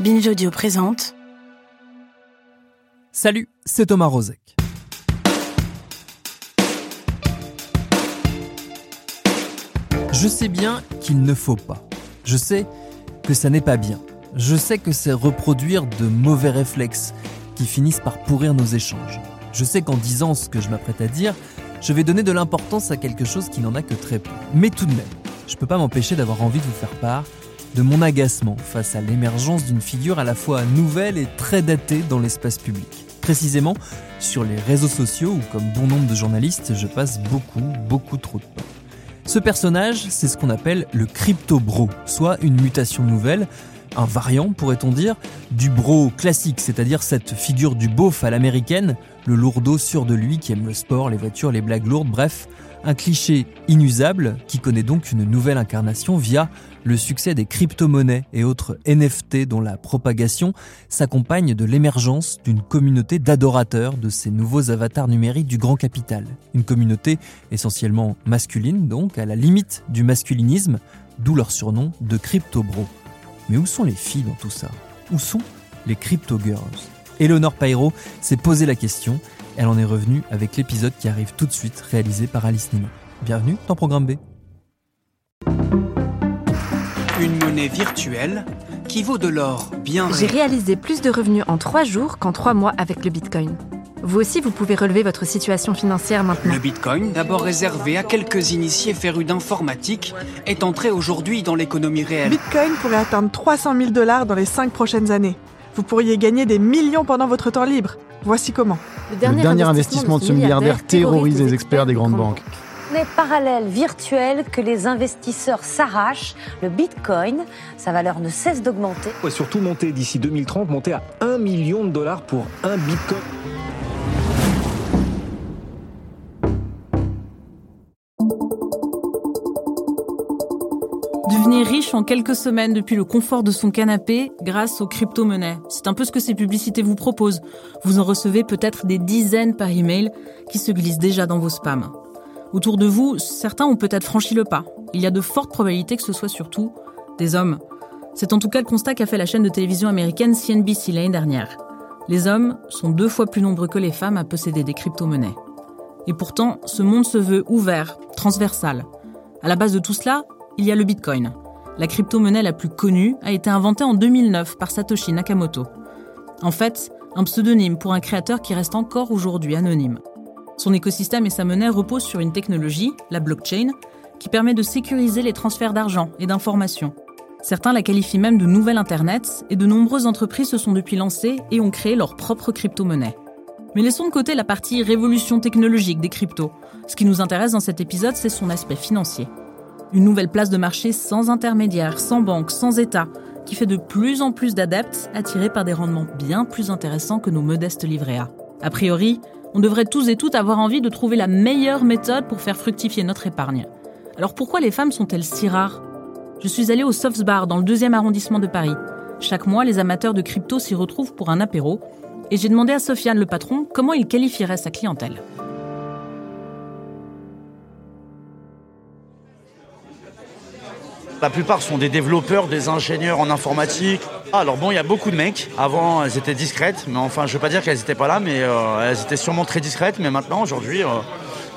Binge Audio présente Salut, c'est Thomas Rozek. Je sais bien qu'il ne faut pas. Je sais que ça n'est pas bien. Je sais que c'est reproduire de mauvais réflexes qui finissent par pourrir nos échanges. Je sais qu'en disant ce que je m'apprête à dire, je vais donner de l'importance à quelque chose qui n'en a que très peu. Mais tout de même, je peux pas m'empêcher d'avoir envie de vous faire part de mon agacement face à l'émergence d'une figure à la fois nouvelle et très datée dans l'espace public. Précisément sur les réseaux sociaux où, comme bon nombre de journalistes, je passe beaucoup, beaucoup trop de temps. Ce personnage, c'est ce qu'on appelle le crypto-bro, soit une mutation nouvelle, un variant, pourrait-on dire, du bro classique, c'est-à-dire cette figure du beauf à l'américaine, le lourdeau sûr de lui qui aime le sport, les voitures, les blagues lourdes, bref, un cliché inusable qui connaît donc une nouvelle incarnation via le succès des crypto-monnaies et autres NFT dont la propagation s'accompagne de l'émergence d'une communauté d'adorateurs de ces nouveaux avatars numériques du grand capital. Une communauté essentiellement masculine donc, à la limite du masculinisme, d'où leur surnom de crypto-bro. Mais où sont les filles dans tout ça? Où sont les crypto-girls? Eleanor Pairo s'est posé la question, elle en est revenue avec l'épisode qui arrive tout de suite réalisé par Alice Nino. Bienvenue dans Programme B. Une monnaie virtuelle qui vaut de l'or bien J'ai réalisé plus de revenus en 3 jours qu'en 3 mois avec le Bitcoin. Vous aussi, vous pouvez relever votre situation financière maintenant. Le bitcoin, d'abord réservé à quelques initiés férus d'informatique, est entré aujourd'hui dans l'économie réelle. Bitcoin pourrait atteindre 300 000 dollars dans les 5 prochaines années. Vous pourriez gagner des millions pendant votre temps libre. Voici comment. Le dernier investissement de ce milliardaire terrorise les experts des grandes banques. Les parallèles virtuels que les investisseurs s'arrachent, le Bitcoin, sa valeur ne cesse d'augmenter. Et surtout monter d'ici 2030, monter à 1 million de dollars pour un bitcoin. Riche en quelques semaines depuis le confort de son canapé grâce aux crypto-monnaies. C'est un peu ce que ces publicités vous proposent. Vous en recevez peut-être des dizaines par email qui se glissent déjà dans vos spams. Autour de vous, certains ont peut-être franchi le pas. Il y a de fortes probabilités que ce soit surtout des hommes. C'est en tout cas le constat qu'a fait la chaîne de télévision américaine CNBC l'année dernière. Les hommes sont deux fois plus nombreux que les femmes à posséder des crypto-monnaies. Et pourtant, ce monde se veut ouvert, transversal. À la base de tout cela, il y a le Bitcoin. La crypto-monnaie la plus connue a été inventée en 2009 par Satoshi Nakamoto. En fait, un pseudonyme pour un créateur qui reste encore aujourd'hui anonyme. Son écosystème et sa monnaie reposent sur une technologie, la blockchain, qui permet de sécuriser les transferts d'argent et d'informations. Certains la qualifient même de nouvelle Internet et de nombreuses entreprises se sont depuis lancées et ont créé leur propre crypto-monnaie. Mais laissons de côté la partie révolution technologique des cryptos. Ce qui nous intéresse dans cet épisode, c'est son aspect financier. Une nouvelle place de marché sans intermédiaire, sans banque, sans État, qui fait de plus en plus d'adeptes attirés par des rendements bien plus intéressants que nos modestes livrets A. Priori, on devrait tous et toutes avoir envie de trouver la meilleure méthode pour faire fructifier notre épargne. Alors pourquoi les femmes sont-elles si rares? Je suis allée au Softs Bar dans le deuxième arrondissement de Paris. Chaque mois, les amateurs de crypto s'y retrouvent pour un apéro, et j'ai demandé à Sofiane, le patron, comment il qualifierait sa clientèle. La plupart sont des développeurs, des ingénieurs en informatique. Ah, alors bon, il y a beaucoup de mecs. Avant, elles étaient discrètes, mais enfin, je veux pas dire qu'elles étaient pas là, mais euh, elles étaient sûrement très discrètes. Mais maintenant, aujourd'hui, euh,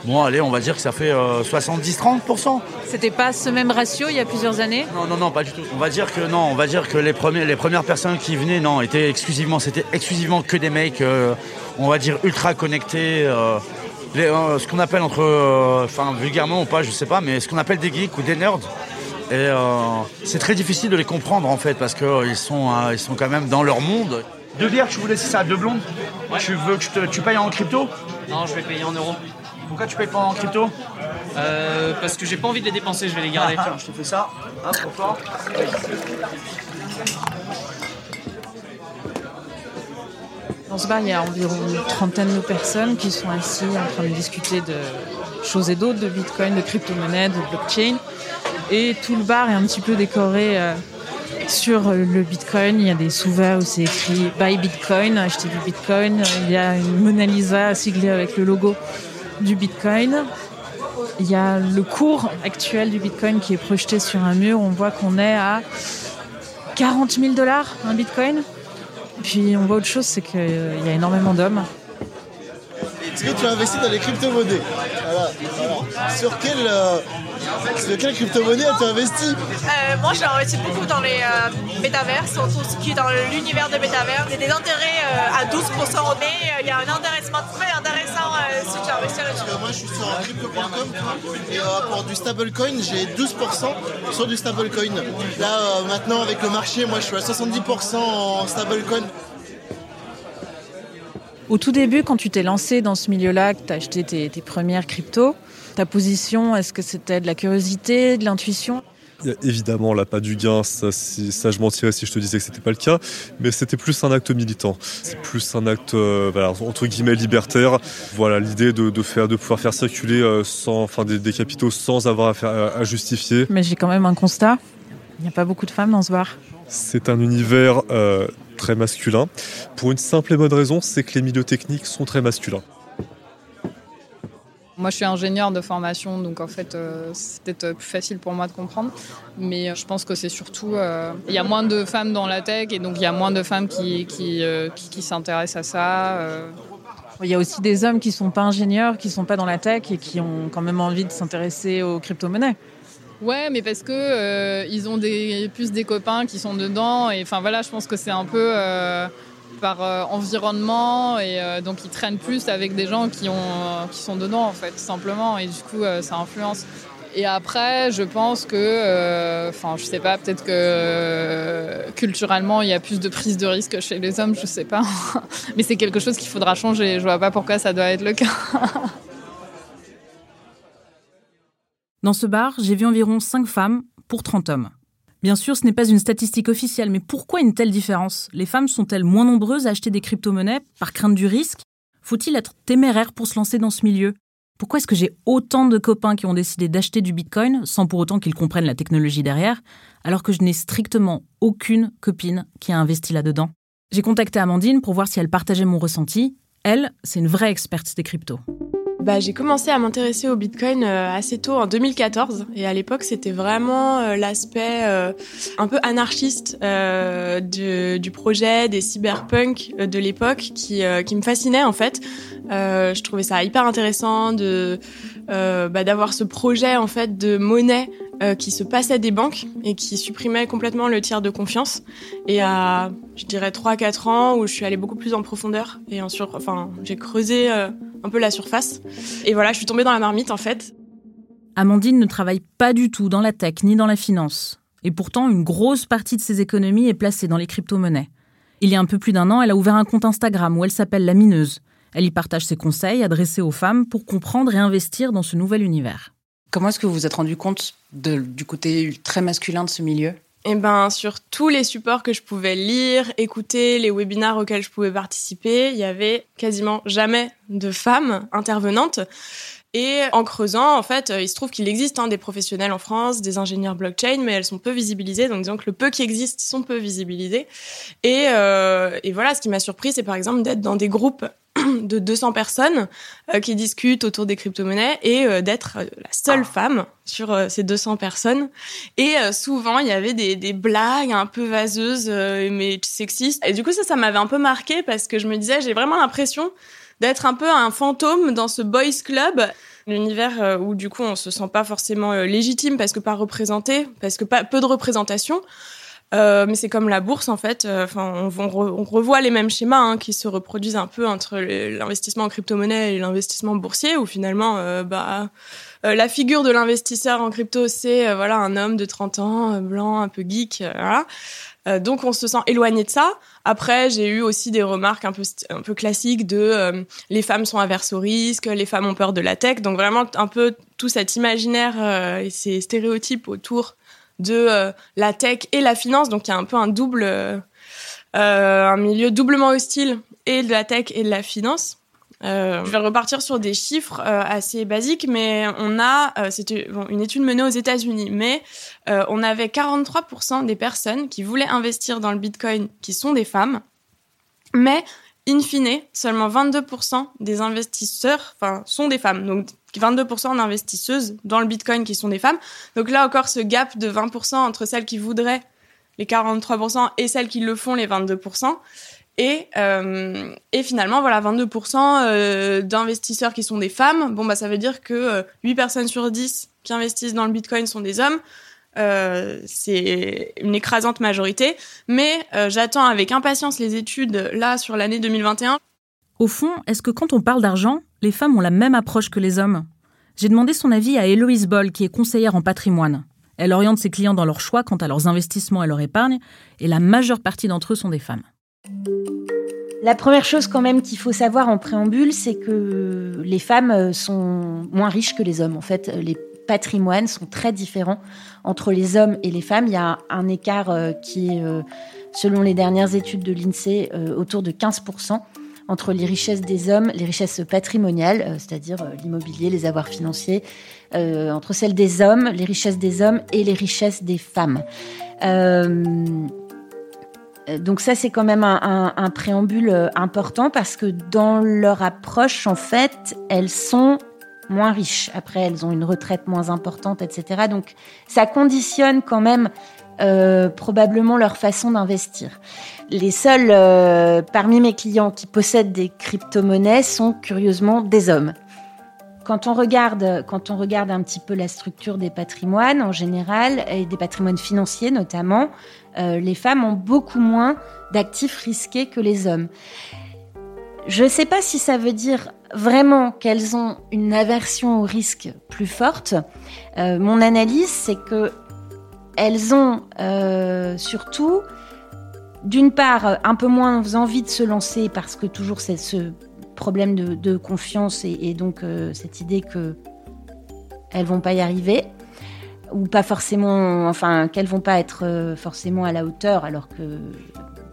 bon, allez, on va dire que ça fait euh, 70-30%. C'était pas ce même ratio il y a plusieurs années? Non, non, non, pas du tout. On va dire que non, on va dire que les, premiers, les premières personnes qui venaient, non, étaient exclusivement, c'était exclusivement que des mecs, euh, on va dire ultra connectés. euh, les- euh, ce qu'on appelle entre, euh, enfin vulgairement ou pas, je sais pas, mais ce qu'on appelle des geeks ou des nerds. Et euh, c'est très difficile de les comprendre en fait parce qu'ils sont, euh, ils sont quand même dans leur monde. Deux bières, tu voulais c'est ça, deux blondes Tu veux que je te, tu payes en crypto Non, je vais payer en euros. Pourquoi tu payes pas en crypto Euh, parce que j'ai pas envie de les dépenser, je vais les garder. Tiens, je te fais ça. Hop, trop fort. Dans ce bar, il y a environ une trentaine de personnes qui sont assis en train de discuter de choses et d'autres, de Bitcoin, de crypto-monnaie, de blockchain. Et tout le bar est un petit peu décoré euh, sur le Bitcoin. Il y a des sous-verts où c'est écrit Buy Bitcoin, acheter du Bitcoin. Il y a une Mona Lisa siglée avec le logo du Bitcoin. Il y a le cours actuel du Bitcoin qui est projeté sur un mur. On voit qu'on est à 40 000 dollars un Bitcoin. Puis on voit autre chose, c'est qu'il y a énormément d'hommes. Est-ce que tu as investi dans les crypto-monnaies voilà. Sur quelle, euh, sur quelle crypto-monnaie as-tu investi euh, Moi, j'ai investi beaucoup dans les euh, métaverses, tout ce qui est dans l'univers de métavers. Il y a des intérêts à 12%, mais il y a un intéressement très intéressant si tu investis là-dessus. Moi, je suis sur crypto.com et pour du stablecoin, j'ai 12% sur du stablecoin. Là, maintenant, avec le marché, moi, je suis à 70% en stablecoin. Au tout début, quand tu t'es lancé dans ce milieu-là, que tu as acheté tes, premières cryptos, ta position, est-ce que c'était de la curiosité, de l'intuition? Évidemment là pas du gain, ça, ça je mentirais si je te disais que c'était pas le cas, mais c'était plus un acte militant. C'est plus un acte euh, entre guillemets libertaire. Voilà l'idée de, faire, de pouvoir faire circuler euh, sans, enfin des, capitaux sans avoir à, faire, à justifier. Mais j'ai quand même un constat. Il n'y a pas beaucoup de femmes dans ce bar. C'est un univers euh, très masculin. Pour une simple et bonne raison, c'est que les milieux techniques sont très masculins. Moi, je suis ingénieur de formation, donc en fait, euh, c'est peut-être plus facile pour moi de comprendre. Mais euh, je pense que c'est surtout, euh, il y a moins de femmes dans la tech et donc il y a moins de femmes qui, qui, qui, s'intéressent à ça. Il y a aussi des hommes qui ne sont pas ingénieurs, qui ne sont pas dans la tech et qui ont quand même envie de s'intéresser aux crypto-monnaies. Ouais, mais parce que euh, ils ont plus des copains qui sont dedans. Et enfin voilà, je pense que c'est un peu euh, par euh, environnement. Et donc ils traînent plus avec des gens qui, qui sont dedans, en fait, simplement. Et du coup, ça influence. Et après, je pense que, enfin, je sais pas, peut-être que culturellement, il y a plus de prise de risque chez les hommes, je sais pas. mais c'est quelque chose qu'il faudra changer. Je vois pas pourquoi ça doit être le cas. Dans ce bar, j'ai vu environ 5 femmes pour 30 hommes. Bien sûr, ce n'est pas une statistique officielle, mais pourquoi une telle différence? Les femmes sont-elles moins nombreuses à acheter des crypto-monnaies par crainte du risque? Faut-il être téméraire pour se lancer dans ce milieu? Pourquoi est-ce que j'ai autant de copains qui ont décidé d'acheter du Bitcoin sans pour autant qu'ils comprennent la technologie derrière, alors que je n'ai strictement aucune copine qui a investi là-dedans? J'ai contacté Amandine pour voir si elle partageait mon ressenti. Elle, c'est une vraie experte des cryptos bah, J'ai commencé à m'intéresser au Bitcoin euh, assez tôt, en 2014. Et à l'époque, c'était vraiment euh, l'aspect euh, un peu anarchiste du, projet, des cyberpunk de l'époque qui, qui me fascinait en fait. je trouvais ça hyper intéressant de bah, d'avoir ce projet en fait de monnaie qui se passait des banques et qui supprimait complètement le tiers de confiance. Et à, je dirais, 3-4 ans, où je suis allée beaucoup plus en profondeur et en sur, enfin, j'ai creusé un peu la surface. Et voilà, je suis tombée dans la marmite en fait. Amandine ne travaille pas du tout dans la tech ni dans la finance. Et pourtant, une grosse partie de ses économies est placée dans les crypto-monnaies. Il y a un peu plus d'un an, elle a ouvert un compte Instagram où elle s'appelle La Mineuse. Elle y partage ses conseils adressés aux femmes pour comprendre et investir dans ce nouvel univers. Comment est-ce que vous vous êtes rendu compte du côté très masculin de ce milieu? Eh ben, sur tous les supports que je pouvais lire, écouter, les webinaires auxquels je pouvais participer, il y avait quasiment jamais de femmes intervenantes. Et en creusant, en fait, il se trouve qu'il existe hein, des professionnels en France, des ingénieurs blockchain, mais elles sont peu visibilisées. Donc, disons que le peu qui existe sont peu visibilisés. Et, euh, et voilà, ce qui m'a surpris, c'est par exemple d'être dans des groupes de 200 personnes euh, qui discutent autour des crypto-monnaies et euh, d'être euh, la seule femme sur ces 200 personnes. Et souvent, il y avait des, des, blagues un peu vaseuses mais sexistes. Et du coup, ça, ça m'avait un peu marqué parce que je me disais, j'ai vraiment l'impression d'être un peu un fantôme dans ce boys club l'univers où du coup on se sent pas forcément légitime parce que pas représenté, parce que pas peu de représentation. Mais c'est comme la bourse en fait. Enfin, on, on, revoit les mêmes schémas hein, qui se reproduisent un peu entre l'investissement en crypto-monnaie et l'investissement boursier, où finalement, bah, la figure de l'investisseur en crypto, c'est voilà un homme de 30 ans, blanc, un peu geek, voilà. Euh, donc on se sent éloigné de ça. Après, j'ai eu aussi des remarques un peu un peu classiques de euh, les femmes sont averses au risque, les femmes ont peur de la tech. Donc vraiment un peu tout cet imaginaire euh, et ces stéréotypes autour de la tech et la finance. Donc il y a un peu un double un milieu doublement hostile et de la tech et de la finance. Euh, je vais repartir sur des chiffres euh, assez basiques, mais on a, euh, c'était une étude menée aux États-Unis, mais euh, on avait 43% des personnes qui voulaient investir dans le Bitcoin qui sont des femmes, mais in fine, seulement 22% des investisseurs, sont des femmes. Donc 22% d'investisseuses dans le Bitcoin qui sont des femmes. Donc là encore, ce gap de 20% entre celles qui voudraient les 43% et celles qui le font les 22%. Et, euh, et finalement, voilà, 22% euh, d'investisseurs qui sont des femmes. Bon, bah, ça veut dire que euh, 8 personnes sur 10 qui investissent dans le Bitcoin sont des hommes. Euh, c'est une écrasante majorité. Mais euh, j'attends avec impatience les études là sur l'année 2021. Au fond, est-ce que quand on parle d'argent, les femmes ont la même approche que les hommes? J'ai demandé son avis à Héloïse Boll, qui est conseillère en patrimoine. Elle oriente ses clients dans leurs choix quant à leurs investissements et leur épargne, et la majeure partie d'entre eux sont des femmes. La première chose quand même qu'il faut savoir en préambule, c'est que les femmes euh, sont moins riches que les hommes. En fait, les patrimoines sont très différents entre les hommes et les femmes. Il y a un écart euh, qui est, euh, selon les dernières études de l'INSEE, autour de 15% entre les richesses des hommes, les richesses patrimoniales, c'est-à-dire l'immobilier, les avoirs financiers, entre celles des hommes, les richesses des hommes et les richesses des femmes. Euh, donc ça, c'est quand même un, préambule euh, important parce que dans leur approche, en fait, elles sont moins riches. Après, elles ont une retraite moins importante, etc. Donc ça conditionne quand même euh, probablement leur façon d'investir. Les seuls parmi mes clients qui possèdent des crypto-monnaies sont curieusement des hommes. Quand on regarde, quand on regarde un petit peu la structure des patrimoines en général et des patrimoines financiers notamment, euh, les femmes ont beaucoup moins d'actifs risqués que les hommes. Je ne sais pas si ça veut dire vraiment qu'elles ont une aversion au risque plus forte. Euh, mon analyse, c'est que elles ont euh, surtout, d'une part, un peu moins envie de se lancer parce que toujours c'est ce problème de, confiance et, donc cette idée que elles vont pas y arriver ou pas forcément, enfin, qu'elles vont pas être euh, forcément à la hauteur, alors que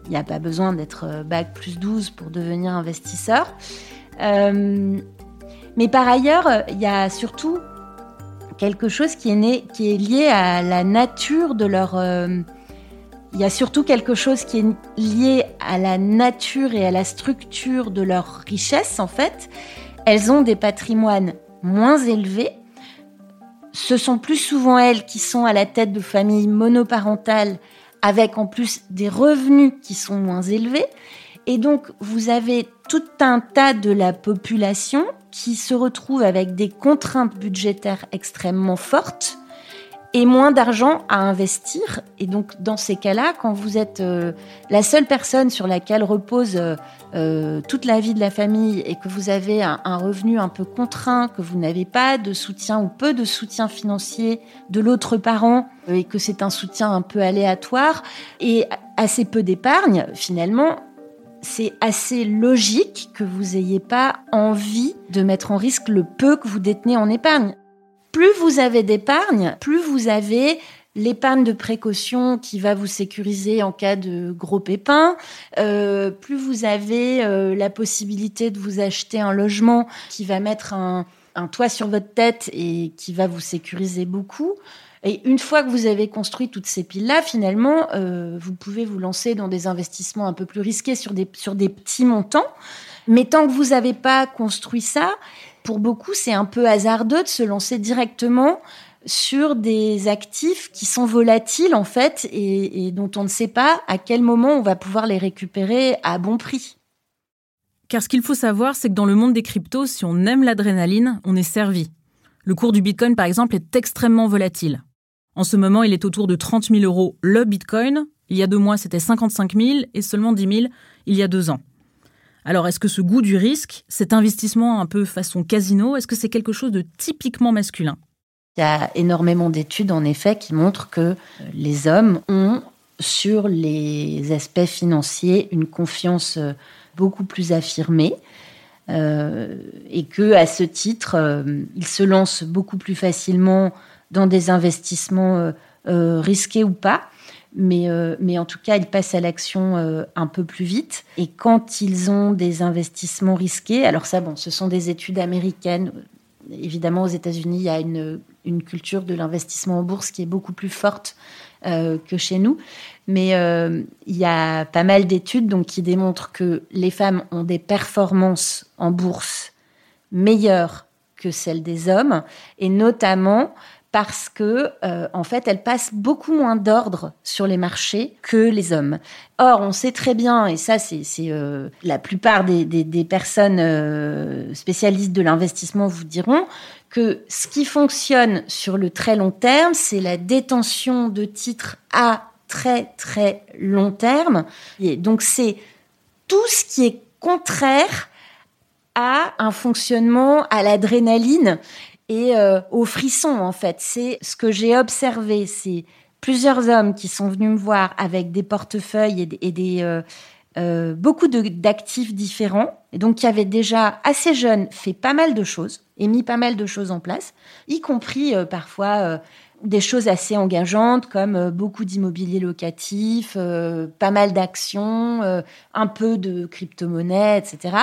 il n'y a pas besoin d'être euh, bac plus 12 pour devenir investisseur. Euh, mais par ailleurs, il y a surtout quelque chose qui est, lié à la nature de leur... il y a surtout quelque chose qui est lié à la nature et à la structure de leur richesse, en fait. Elles ont des patrimoines moins élevés, ce sont plus souvent elles qui sont à la tête de familles monoparentales avec en plus des revenus qui sont moins élevés. Et donc, vous avez tout un tas de la population qui se retrouve avec des contraintes budgétaires extrêmement fortes et moins d'argent à investir. Et donc, dans ces cas-là, quand vous êtes euh, la seule personne sur laquelle repose euh, euh, toute la vie de la famille et que vous avez un, revenu un peu contraint, que vous n'avez pas de soutien ou peu de soutien financier de l'autre parent et que c'est un soutien un peu aléatoire et assez peu d'épargne, finalement, c'est assez logique que vous n'ayez pas envie de mettre en risque le peu que vous détenez en épargne plus vous avez d'épargne, plus vous avez l'épargne de précaution qui va vous sécuriser en cas de gros pépins, euh, plus vous avez euh, la possibilité de vous acheter un logement qui va mettre un, toit sur votre tête et qui va vous sécuriser beaucoup. Et une fois que vous avez construit toutes ces piles-là, finalement, euh, vous pouvez vous lancer dans des investissements un peu plus risqués sur des, sur des petits montants. Mais tant que vous n'avez pas construit ça, pour beaucoup, c'est un peu hasardeux de se lancer directement sur des actifs qui sont volatiles en fait et, dont on ne sait pas à quel moment on va pouvoir les récupérer à bon prix. Car ce qu'il faut savoir, c'est que dans le monde des cryptos, si on aime l'adrénaline, on est servi. Le cours du Bitcoin, par exemple, est extrêmement volatile. En ce moment, il est autour de 30 000 euros le Bitcoin, Il y a deux mois, c'était 55 000 et seulement 10 000 il y a deux ans. Alors, est-ce que ce goût du risque, cet investissement un peu façon casino, est-ce que c'est quelque chose de typiquement masculin? Il y a énormément d'études, en effet, qui montrent que les hommes ont, sur les aspects financiers, une confiance beaucoup plus affirmée. Euh, et que à ce titre, euh, ils se lancent beaucoup plus facilement dans des investissements euh, risqués ou pas. Mais, mais, en tout cas, ils passent à l'action un peu plus vite. Et quand ils ont des investissements risqués, alors ça, bon, ce sont des études américaines. Évidemment, aux États-Unis, il y a une, culture de l'investissement en bourse qui est beaucoup plus forte que chez nous. Mais euh, il y a pas mal d'études donc, qui démontrent que les femmes ont des performances en bourse meilleures que celles des hommes, et notamment parce que euh, en fait elles passent beaucoup moins d'ordre sur les marchés que les hommes. Or on sait très bien, et ça c'est euh, la plupart des, personnes euh, spécialistes de l'investissement vous diront que ce qui fonctionne sur le très long terme, c'est la détention de titres à très très long terme. Donc c'est tout ce qui est contraire à un fonctionnement à l'adrénaline et euh, au frisson en fait. C'est ce que j'ai observé, c'est plusieurs hommes qui sont venus me voir avec des portefeuilles et des, euh, euh, beaucoup d'actifs différents, et donc qui avaient déjà assez jeunes fait pas mal de choses et mis pas mal de choses en place, y compris parfois des choses assez engageantes comme euh, beaucoup d'immobilier locatif, euh, pas mal d'actions, euh, un peu de crypto-monnaie, etc.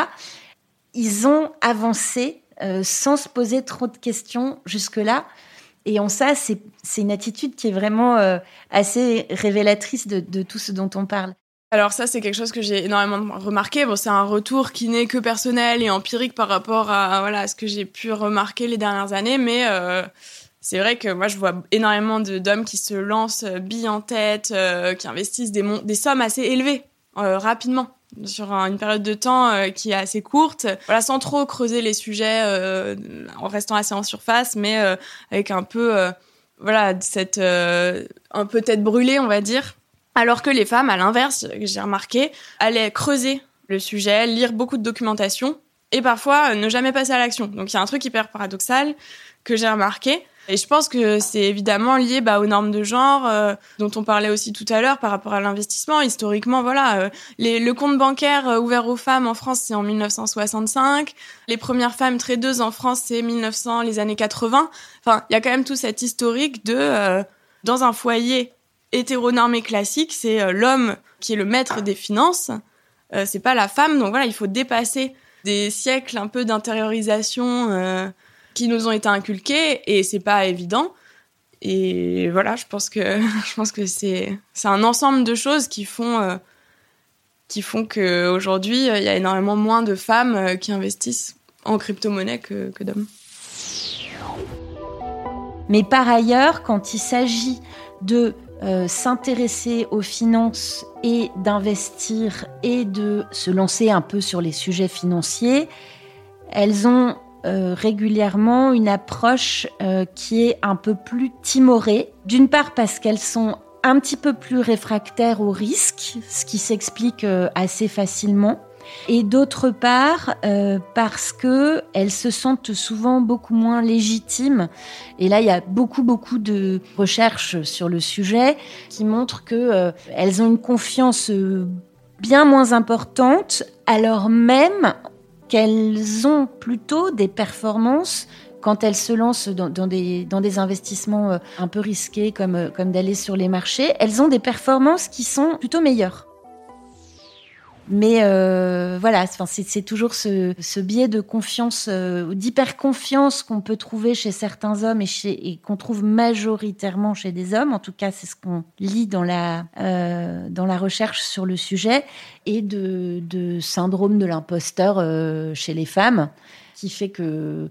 Ils ont avancé sans se poser trop de questions jusque-là. Et en ça, c'est une attitude qui est vraiment assez révélatrice de, tout ce dont on parle. Alors ça, c'est quelque chose que j'ai énormément remarqué. Bon, c'est un retour qui n'est que personnel et empirique par rapport à, voilà, ce que j'ai pu remarquer les dernières années, mais c'est vrai que moi, je vois énormément d'hommes qui se lancent euh, billes en tête, euh, qui investissent des, sommes assez élevées euh, rapidement sur une période de temps qui est assez courte, voilà, sans trop creuser les sujets, en restant assez en surface, mais avec un peu, voilà, cette un peu tête brûlée, on va dire. Alors que les femmes, à l'inverse, j'ai remarqué, allaient creuser le sujet, lire beaucoup de documentation et parfois ne jamais passer à l'action. Donc il y a un truc hyper paradoxal que j'ai remarqué, et je pense que c'est évidemment lié bah, aux normes de genre euh, dont on parlait aussi tout à l'heure par rapport à l'investissement. Historiquement, voilà, euh, les, le compte bancaire euh, ouvert aux femmes en France, c'est en 1965. Les premières femmes tradeuses en France, c'est 1900, les années 80. Enfin, il y a quand même tout cet historique de dans un foyer hétéronormé classique, c'est l'homme qui est le maître des finances. c'est pas la femme. Donc voilà, il faut dépasser des siècles un peu d'intériorisation qui nous ont été inculqués et c'est pas évident. Et voilà, je pense que je pense que c'est c'est un ensemble de choses qui font euh, qui font que aujourd'hui il y a énormément moins de femmes euh, qui investissent en crypto-monnaie que, que d'hommes. Mais par ailleurs, quand il s'agit de euh, s'intéresser aux finances et d'investir et de se lancer un peu sur les sujets financiers, elles ont euh, régulièrement une approche euh, qui est un peu plus timorée. D'une part parce qu'elles sont un petit peu plus réfractaires au risque, ce qui s'explique euh, assez facilement. Et d'autre part, parce que elles se sentent souvent beaucoup moins légitimes. Et là, il y a beaucoup, beaucoup de recherches sur le sujet qui montrent que elles ont une confiance bien moins importante, alors même qu'elles ont plutôt des performances quand elles se lancent dans, des, dans des investissements euh, un peu risqués comme, euh, comme d'aller sur les marchés, elles ont des performances qui sont plutôt meilleures. Mais euh, voilà, c'est toujours ce, biais de confiance, euh, d'hyper-confiance qu'on peut trouver chez certains hommes et, qu'on trouve majoritairement chez des hommes. En tout cas, c'est ce qu'on lit dans la, euh, dans la recherche sur le sujet. Et de, syndrome de l'imposteur euh, chez les femmes, qui fait que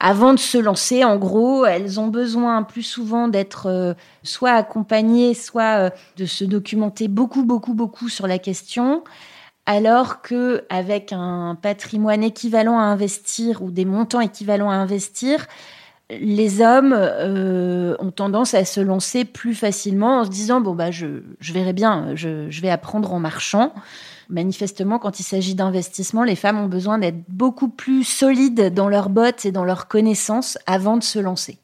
avant de se lancer, en gros, elles ont besoin plus souvent d'être soit accompagnées, soit de se documenter beaucoup, beaucoup, beaucoup sur la question alors que avec un patrimoine équivalent à investir ou des montants équivalents à investir, les hommes euh, ont tendance à se lancer plus facilement en se disant bon bah je, verrai bien, je vais apprendre en marchant. Manifestement, quand il s'agit d'investissement, les femmes ont besoin d'être beaucoup plus solides dans leurs bottes et dans leurs connaissances avant de se lancer.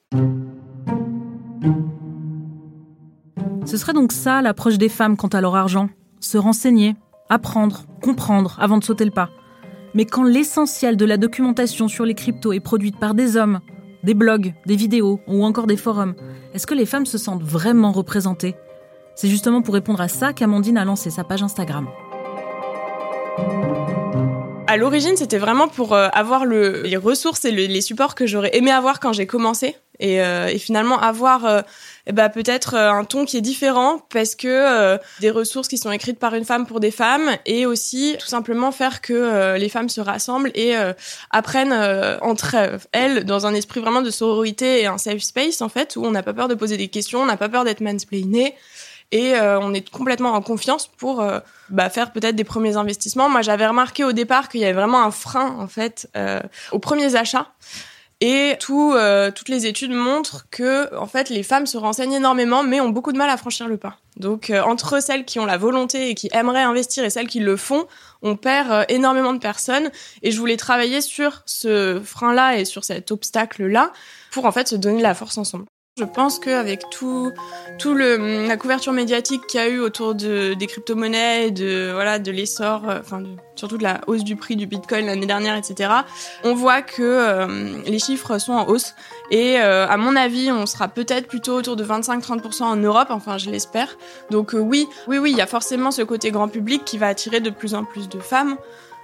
Ce serait donc ça l'approche des femmes quant à leur argent? Se renseigner, apprendre, comprendre avant de sauter le pas. Mais quand l'essentiel de la documentation sur les cryptos est produite par des hommes, des blogs, des vidéos ou encore des forums, est-ce que les femmes se sentent vraiment représentées? C'est justement pour répondre à ça qu'Amandine a lancé sa page Instagram. À l'origine, c'était vraiment pour euh, avoir les ressources et les supports que j'aurais aimé avoir quand j'ai commencé. Et, euh, finalement, avoir euh, ben, peut-être un ton qui est différent parce que des ressources qui sont écrites par une femme pour des femmes et aussi tout simplement faire que les femmes se rassemblent et apprennent entre elles dans un esprit vraiment de sororité et un safe space en fait où on n'a pas peur de poser des questions, on n'a pas peur d'être mansplainé et euh, on est complètement en confiance pour euh, bah, faire peut-être des premiers investissements. Moi, j'avais remarqué au départ qu'il y avait vraiment un frein en fait euh, aux premiers achats. Et tout, toutes les études montrent que en fait les femmes se renseignent énormément, mais ont beaucoup de mal à franchir le pas. Donc entre celles qui ont la volonté et qui aimeraient investir et celles qui le font, on perd énormément de personnes. Et je voulais travailler sur ce frein-là et sur cet obstacle-là pour en fait se donner la force ensemble. Je pense qu'avec tout, tout le, la couverture médiatique qu'il y a eu autour de, des crypto-monnaies, de, voilà, de l'essor, euh, enfin, surtout de la hausse du prix du bitcoin l'année dernière, etc., on voit que euh, les chiffres sont en hausse. Et euh, à mon avis, on sera peut-être plutôt autour de 25-30% en Europe, enfin, je l'espère. Donc oui, oui, oui, il y a forcément ce côté grand public qui va attirer de plus en plus de femmes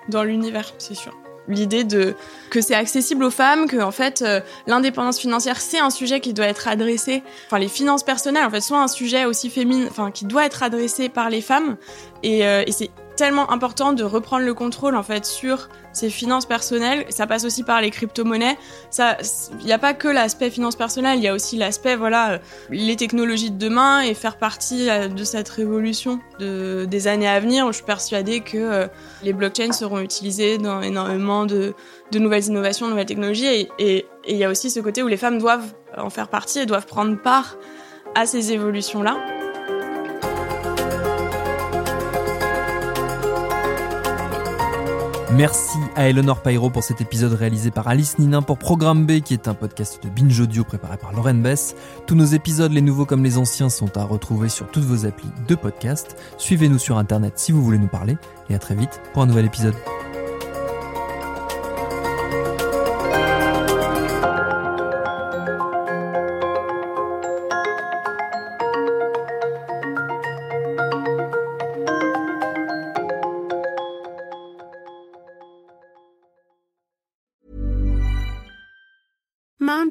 dans l'univers, c'est sûr l'idée de que c'est accessible aux femmes, que en fait euh, l'indépendance financière c'est un sujet qui doit être adressé, enfin les finances personnelles en fait sont un sujet aussi féminin, enfin qui doit être adressé par les femmes. Et, euh, et c'est tellement important de reprendre le contrôle en fait sur ses finances personnelles. Ça passe aussi par les crypto-monnaies. Il n'y a pas que l'aspect finances personnelles, il y a aussi l'aspect voilà euh, les technologies de demain et faire partie euh, de cette révolution de, des années à venir. Je suis persuadée que euh, les blockchains seront utilisés dans énormément de, de nouvelles innovations, de nouvelles technologies. Et, et il y a aussi ce côté où les femmes doivent en faire partie et doivent prendre part à ces évolutions là. Merci à Eleanor Pyro pour cet épisode réalisé par Alice Ninin pour Programme B, qui est un podcast de Binge Audio préparé par Lauren Bess. Tous nos épisodes, les nouveaux comme les anciens, sont à retrouver sur toutes vos applis de podcast. Suivez-nous sur Internet si vous voulez nous parler, et à très vite pour un nouvel épisode.